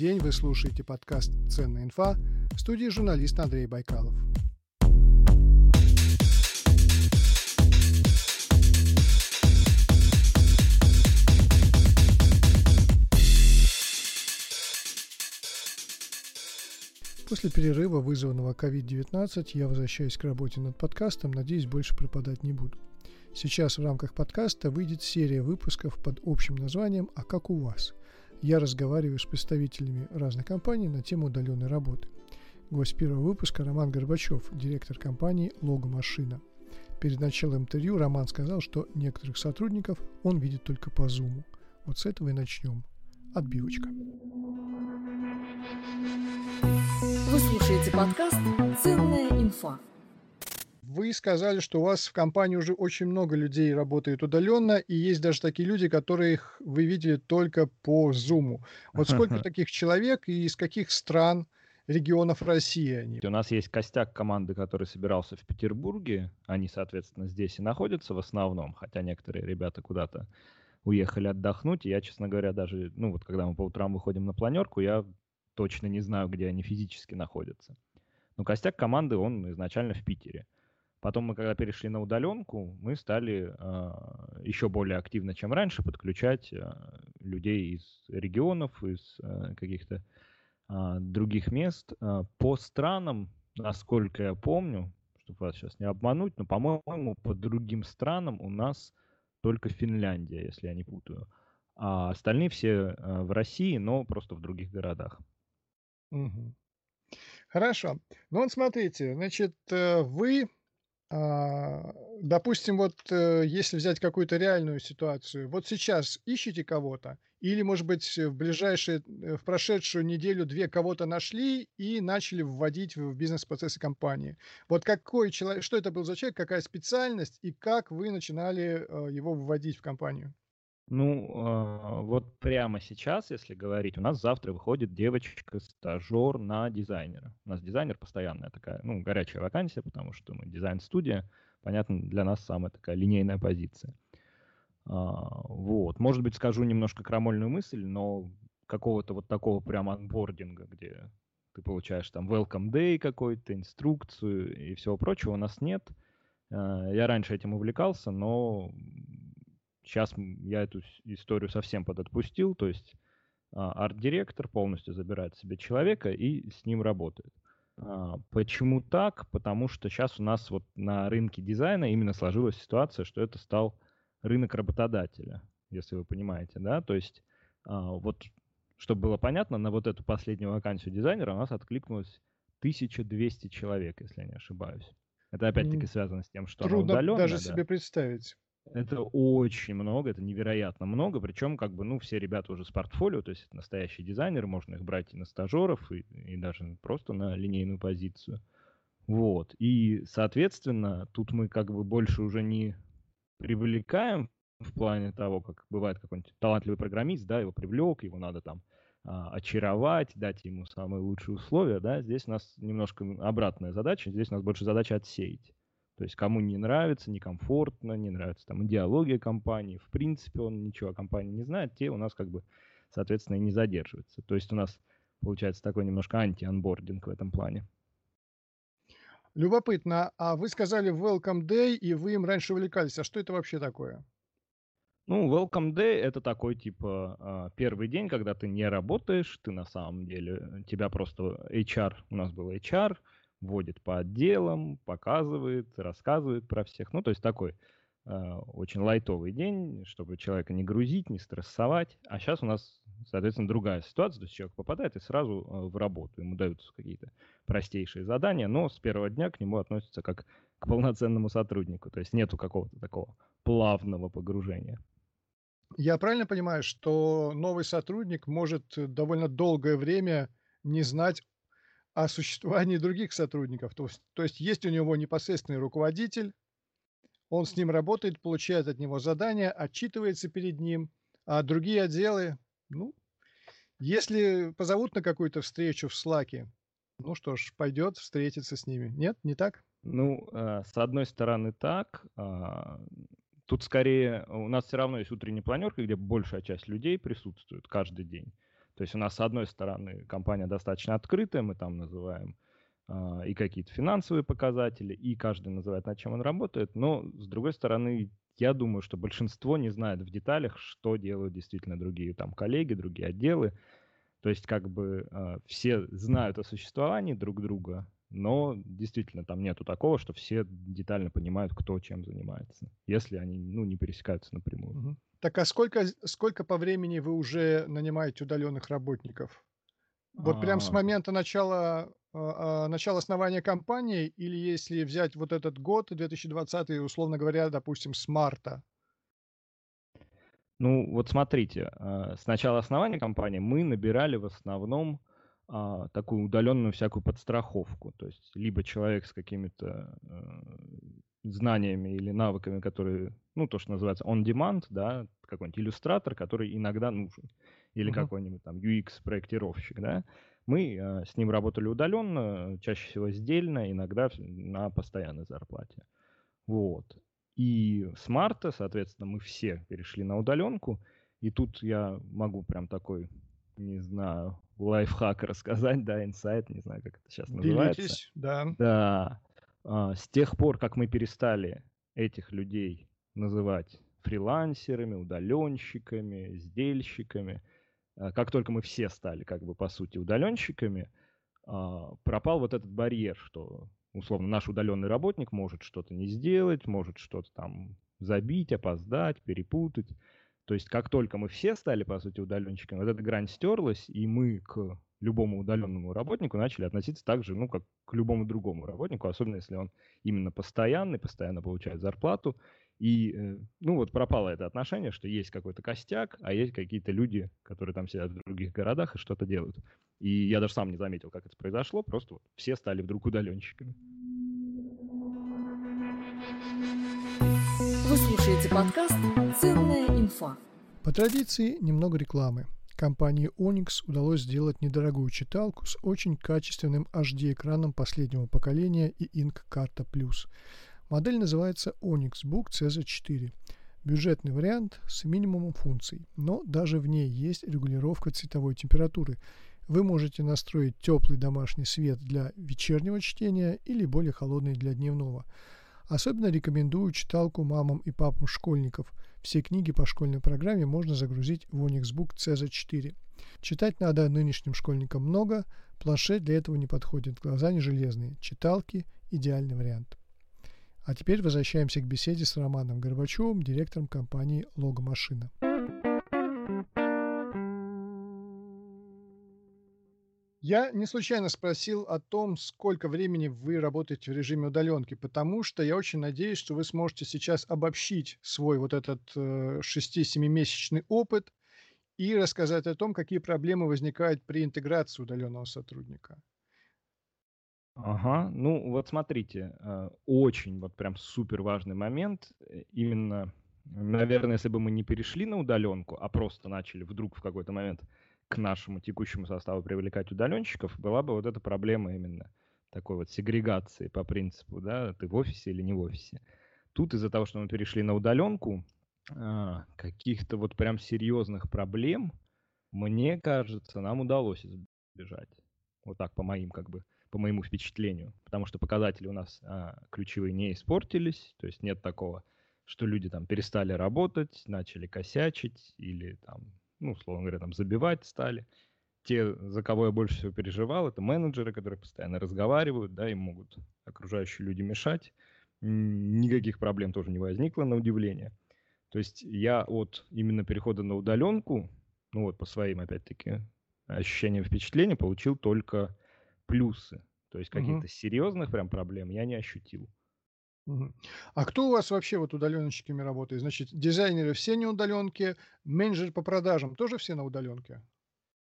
День, вы слушаете подкаст «Ценная инфа» в студии журналист Андрей Байкалов. После перерыва, вызванного COVID-19, я возвращаюсь к работе над подкастом, надеюсь, больше пропадать не буду. Сейчас в рамках подкаста выйдет серия выпусков под общим названием «А как у вас?». Я разговариваю с представителями разных компаний на тему удаленной работы. Гость первого выпуска Роман Горбачев, директор компании «Логомашина». Перед началом интервью Роман сказал, что некоторых сотрудников он видит только по Zoom. Вот с этого и начнем. Отбивочка. Вы слушаете подкаст «Ценная инфа». Вы сказали, что у вас в компании уже очень много людей работает удаленно, и есть даже такие люди, которых вы видели только по Zoom. Вот сколько таких человек и из каких стран, регионов России они? У нас есть костяк команды, который собирался в Петербурге. Они, соответственно, здесь и находятся в основном, хотя некоторые ребята куда-то уехали отдохнуть. И я, честно говоря, даже, ну вот когда мы по утрам выходим на планерку, я точно не знаю, где они физически находятся. Но костяк команды, он изначально в Питере. Потом мы, когда перешли на удаленку, мы стали э, а, еще более активно, чем раньше, подключать э, людей из регионов, из э, каких-то э, других мест. Э, по странам, насколько я помню, чтобы вас сейчас не обмануть, но, по-моему, по другим странам у нас только Финляндия, если я не путаю. А остальные все э, в России, но просто в других городах. Угу. Хорошо. Ну вот смотрите, значит, э, вы допустим, вот э, если взять какую-то реальную ситуацию, вот сейчас ищете кого-то, или, может быть, в ближайшие, э, в прошедшую неделю-две кого-то нашли и начали вводить в бизнес-процессы компании. Вот какой человек, что это был за человек, какая специальность и как вы начинали э, его вводить в компанию? Ну, э, вот прямо сейчас, если говорить, у нас завтра выходит девочка-стажер на дизайнера. У нас дизайнер постоянная такая, ну, горячая вакансия, потому что мы дизайн-студия. Понятно, для нас самая такая линейная позиция. А, вот. Может быть, скажу немножко крамольную мысль, но какого-то вот такого прям анбординга, где ты получаешь там welcome day какой-то, инструкцию и всего прочего у нас нет. Э, я раньше этим увлекался, но Сейчас я эту историю совсем подотпустил, то есть а, арт-директор полностью забирает себе человека и с ним работает. А, почему так? Потому что сейчас у нас вот на рынке дизайна именно сложилась ситуация, что это стал рынок работодателя, если вы понимаете, да, то есть а, вот, чтобы было понятно, на вот эту последнюю вакансию дизайнера у нас откликнулось 1200 человек, если я не ошибаюсь. Это опять-таки связано с тем, что Трудно даже да. себе представить. Это очень много, это невероятно много, причем как бы, ну, все ребята уже с портфолио, то есть это настоящие дизайнеры, можно их брать и на стажеров, и, и даже просто на линейную позицию. Вот, и, соответственно, тут мы как бы больше уже не привлекаем в плане того, как бывает какой-нибудь талантливый программист, да, его привлек, его надо там а, очаровать, дать ему самые лучшие условия, да, здесь у нас немножко обратная задача, здесь у нас больше задача отсеять. То есть кому не нравится, некомфортно, не нравится там идеология компании, в принципе он ничего о компании не знает, те у нас как бы, соответственно, и не задерживаются. То есть у нас получается такой немножко анти-анбординг в этом плане. Любопытно. А вы сказали Welcome Day, и вы им раньше увлекались. А что это вообще такое? Ну, Welcome Day это такой типа а, первый день, когда ты не работаешь, ты на самом деле, тебя просто HR, у нас был HR, вводит по отделам, показывает, рассказывает про всех. Ну, то есть такой э, очень лайтовый день, чтобы человека не грузить, не стрессовать. А сейчас у нас, соответственно, другая ситуация. То есть человек попадает и сразу э, в работу. Ему даются какие-то простейшие задания, но с первого дня к нему относятся как к полноценному сотруднику. То есть нету какого-то такого плавного погружения. Я правильно понимаю, что новый сотрудник может довольно долгое время не знать о существовании других сотрудников. То есть, то есть есть у него непосредственный руководитель, он с ним работает, получает от него задания, отчитывается перед ним, а другие отделы, ну, если позовут на какую-то встречу в Слаке, ну что ж, пойдет встретиться с ними. Нет, не так? Ну, э, с одной стороны так. Э, тут скорее у нас все равно есть утренняя планерка, где большая часть людей присутствует каждый день. То есть у нас, с одной стороны, компания достаточно открытая, мы там называем э, и какие-то финансовые показатели, и каждый называет, над чем он работает, но, с другой стороны, я думаю, что большинство не знает в деталях, что делают действительно другие там коллеги, другие отделы. То есть как бы э, все знают о существовании друг друга, но действительно там нету такого, что все детально понимают, кто чем занимается, если они ну, не пересекаются напрямую. Угу. Так а сколько, сколько по времени вы уже нанимаете удаленных работников? Вот а... прям с момента начала, а, а, начала основания компании или если взять вот этот год, 2020, условно говоря, допустим, с марта? Ну, вот смотрите, а, с начала основания компании мы набирали в основном а, такую удаленную всякую подстраховку. То есть либо человек с какими-то э, знаниями или навыками, которые, ну, то, что называется on-demand, да, какой-нибудь иллюстратор, который иногда нужен, или uh-huh. какой-нибудь там UX-проектировщик, да, мы э, с ним работали удаленно, чаще всего сдельно, иногда на постоянной зарплате. Вот. И с марта, соответственно, мы все перешли на удаленку, и тут я могу прям такой, не знаю, лайфхак рассказать, да, инсайт, не знаю, как это сейчас называется. Делитесь, да. Да. А, с тех пор, как мы перестали этих людей называть фрилансерами, удаленщиками, сдельщиками, а, как только мы все стали, как бы, по сути, удаленщиками, а, пропал вот этот барьер, что, условно, наш удаленный работник может что-то не сделать, может что-то там забить, опоздать, перепутать. То есть как только мы все стали, по сути, удаленщиками, вот эта грань стерлась, и мы к любому удаленному работнику начали относиться так же, ну, как к любому другому работнику, особенно если он именно постоянный, постоянно получает зарплату. И, э, ну, вот пропало это отношение, что есть какой-то костяк, а есть какие-то люди, которые там сидят в других городах и что-то делают. И я даже сам не заметил, как это произошло, просто вот все стали вдруг удаленщиками. Вы слушаете подкаст «Ценная инфа». По традиции немного рекламы. Компании Onyx удалось сделать недорогую читалку с очень качественным HD-экраном последнего поколения и Ink Carta Plus. Модель называется Onyx Book CZ4. Бюджетный вариант с минимумом функций, но даже в ней есть регулировка цветовой температуры. Вы можете настроить теплый домашний свет для вечернего чтения или более холодный для дневного – Особенно рекомендую читалку мамам и папам школьников. Все книги по школьной программе можно загрузить в Onyxbook CZ4. Читать надо нынешним школьникам много, планшет для этого не подходит, глаза не железные. Читалки – идеальный вариант. А теперь возвращаемся к беседе с Романом Горбачевым, директором компании «Логомашина». Я не случайно спросил о том, сколько времени вы работаете в режиме удаленки, потому что я очень надеюсь, что вы сможете сейчас обобщить свой вот этот э, 6-7-месячный опыт и рассказать о том, какие проблемы возникают при интеграции удаленного сотрудника. Ага, ну вот смотрите, э, очень вот прям супер важный момент, э, именно, наверное, если бы мы не перешли на удаленку, а просто начали вдруг в какой-то момент к нашему текущему составу привлекать удаленщиков, была бы вот эта проблема именно такой вот сегрегации по принципу, да, ты в офисе или не в офисе. Тут из-за того, что мы перешли на удаленку, а, каких-то вот прям серьезных проблем, мне кажется, нам удалось избежать. Вот так по моим, как бы, по моему впечатлению. Потому что показатели у нас а, ключевые не испортились, то есть нет такого, что люди там перестали работать, начали косячить или там ну, условно говоря, там забивать стали. Те, за кого я больше всего переживал, это менеджеры, которые постоянно разговаривают, да, им могут окружающие люди мешать. Никаких проблем тоже не возникло, на удивление. То есть я от именно перехода на удаленку, ну вот по своим, опять-таки, ощущениям, впечатлениям, получил только плюсы. То есть каких-то угу. серьезных прям проблем я не ощутил. А кто у вас вообще вот удаленщиками работает? Значит, дизайнеры все не удаленки, менеджеры по продажам тоже все на удаленке?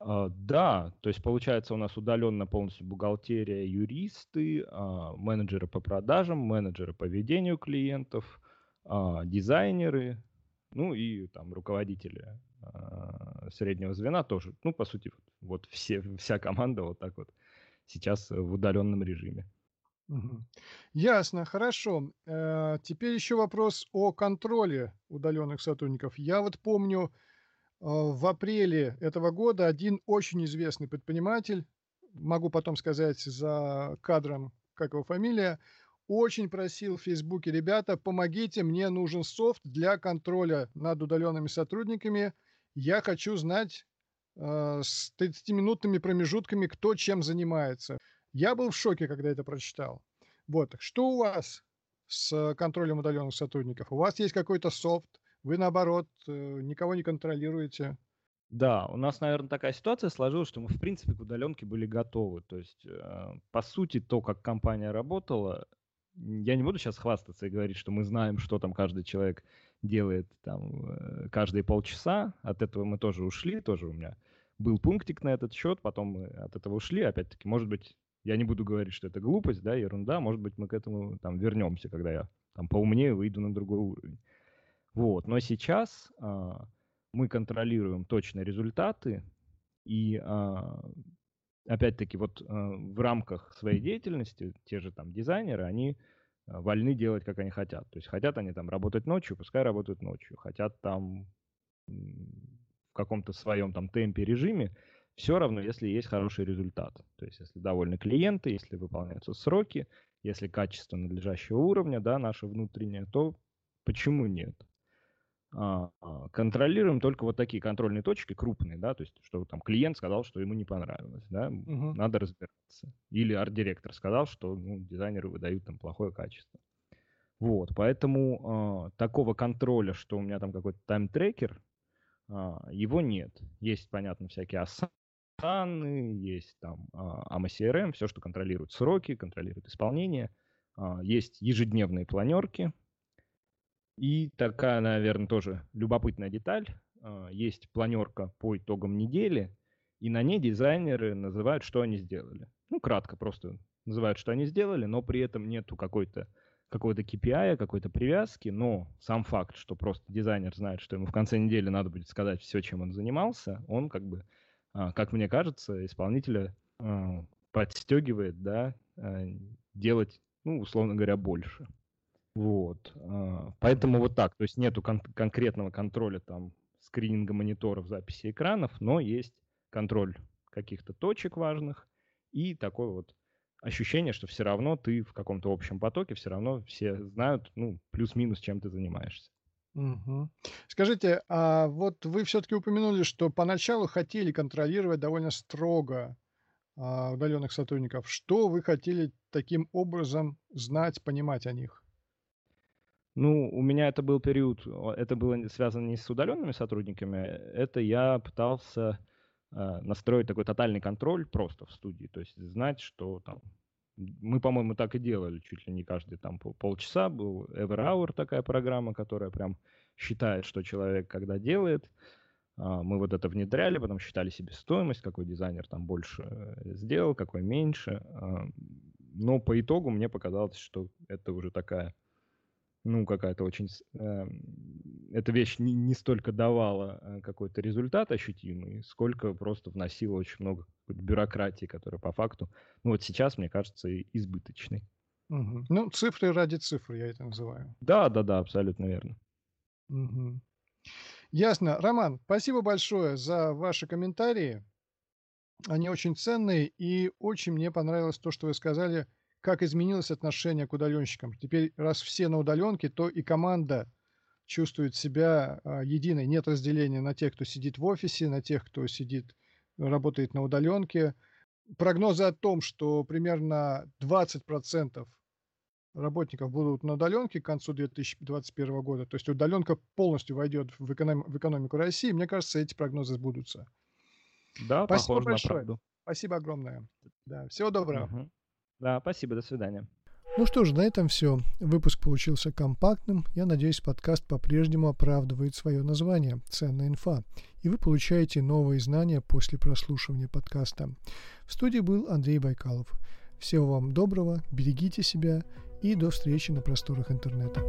А, да, то есть получается у нас удаленно полностью бухгалтерия, юристы, а, менеджеры по продажам, менеджеры по ведению клиентов, а, дизайнеры, ну и там руководители среднего звена тоже. Ну, по сути, вот все, вся команда вот так вот сейчас в удаленном режиме. Ясно, хорошо. Э, теперь еще вопрос о контроле удаленных сотрудников. Я вот помню, в апреле этого года один очень известный предприниматель, могу потом сказать за кадром, как его фамилия, очень просил в Фейсбуке, ребята, помогите, мне нужен софт для контроля над удаленными сотрудниками. Я хочу знать э, с 30-минутными промежутками, кто чем занимается. Я был в шоке, когда это прочитал. Вот, что у вас с контролем удаленных сотрудников? У вас есть какой-то софт, вы наоборот э, никого не контролируете? Да, у нас, наверное, такая ситуация сложилась, что мы, в принципе, к удаленке были готовы. То есть, э, по сути, то, как компания работала, я не буду сейчас хвастаться и говорить, что мы знаем, что там каждый человек делает там э, каждые полчаса. От этого мы тоже ушли, тоже у меня был пунктик на этот счет, потом мы от этого ушли. Опять-таки, может быть, я не буду говорить, что это глупость, да, ерунда. Может быть, мы к этому там вернемся, когда я там поумнее выйду на другой уровень. Вот. Но сейчас а, мы контролируем точно результаты и а, опять-таки, вот э, в рамках своей деятельности те же там дизайнеры, они э, вольны делать, как они хотят. То есть хотят они там работать ночью, пускай работают ночью. Хотят там в каком-то своем там темпе, режиме, все равно, если есть хороший результат. То есть если довольны клиенты, если выполняются сроки, если качество надлежащего уровня, да, наше внутреннее, то почему нет? А, а, контролируем только вот такие контрольные точки крупные, да, то есть, что там клиент сказал, что ему не понравилось, да, угу. надо разбираться. Или арт-директор сказал, что ну, дизайнеры выдают там плохое качество. Вот, поэтому э, такого контроля, что у меня там какой-то тайм-трекер, э, его нет. Есть, понятно, всякие асаны, есть там AMA CRM, все, что контролирует сроки, контролирует исполнение. Э, есть ежедневные планерки, и такая, наверное, тоже любопытная деталь. А, есть планерка по итогам недели, и на ней дизайнеры называют, что они сделали. Ну, кратко просто называют, что они сделали, но при этом нету какой-то какой-то KPI, какой-то привязки, но сам факт, что просто дизайнер знает, что ему в конце недели надо будет сказать все, чем он занимался, он как бы, а, как мне кажется, исполнителя а, подстегивает, да, делать, ну, условно говоря, больше. Вот. А, поэтому вот так. То есть нету кон- конкретного контроля там скрининга мониторов, записи экранов, но есть контроль каких-то точек важных и такое вот ощущение, что все равно ты в каком-то общем потоке, все равно все знают, ну, плюс-минус, чем ты занимаешься. Угу. Скажите, а вот вы все-таки упомянули, что поначалу хотели контролировать довольно строго а, удаленных сотрудников. Что вы хотели таким образом знать, понимать о них? Ну, у меня это был период, это было связано не с удаленными сотрудниками, это я пытался э, настроить такой тотальный контроль просто в студии, то есть знать, что там мы, по-моему, так и делали, чуть ли не каждый там полчаса был Every Hour такая программа, которая прям считает, что человек когда делает. А, мы вот это внедряли, потом считали себе стоимость, какой дизайнер там больше э, сделал, какой меньше. А, но по итогу мне показалось, что это уже такая ну, какая-то очень... Э, эта вещь не, не столько давала э, какой-то результат ощутимый, сколько просто вносила очень много бюрократии, которая по факту, ну, вот сейчас, мне кажется, избыточной. Угу. Ну, цифры ради цифр, я это называю. Да, да, да, абсолютно верно. Угу. Ясно. Роман, спасибо большое за ваши комментарии. Они очень ценные, и очень мне понравилось то, что вы сказали – как изменилось отношение к удаленщикам. Теперь, раз все на удаленке, то и команда чувствует себя а, единой. Нет разделения на тех, кто сидит в офисе, на тех, кто сидит, работает на удаленке. Прогнозы о том, что примерно 20% работников будут на удаленке к концу 2021 года, то есть удаленка полностью войдет в, эконом, в экономику России, мне кажется, эти прогнозы сбудутся. Да, Спасибо похоже большое. на правду. Спасибо огромное. Да, всего доброго. Угу. Да, спасибо, до свидания. Ну что ж, на этом все. Выпуск получился компактным. Я надеюсь, подкаст по-прежнему оправдывает свое название «Ценная инфа», и вы получаете новые знания после прослушивания подкаста. В студии был Андрей Байкалов. Всего вам доброго, берегите себя и до встречи на просторах интернета.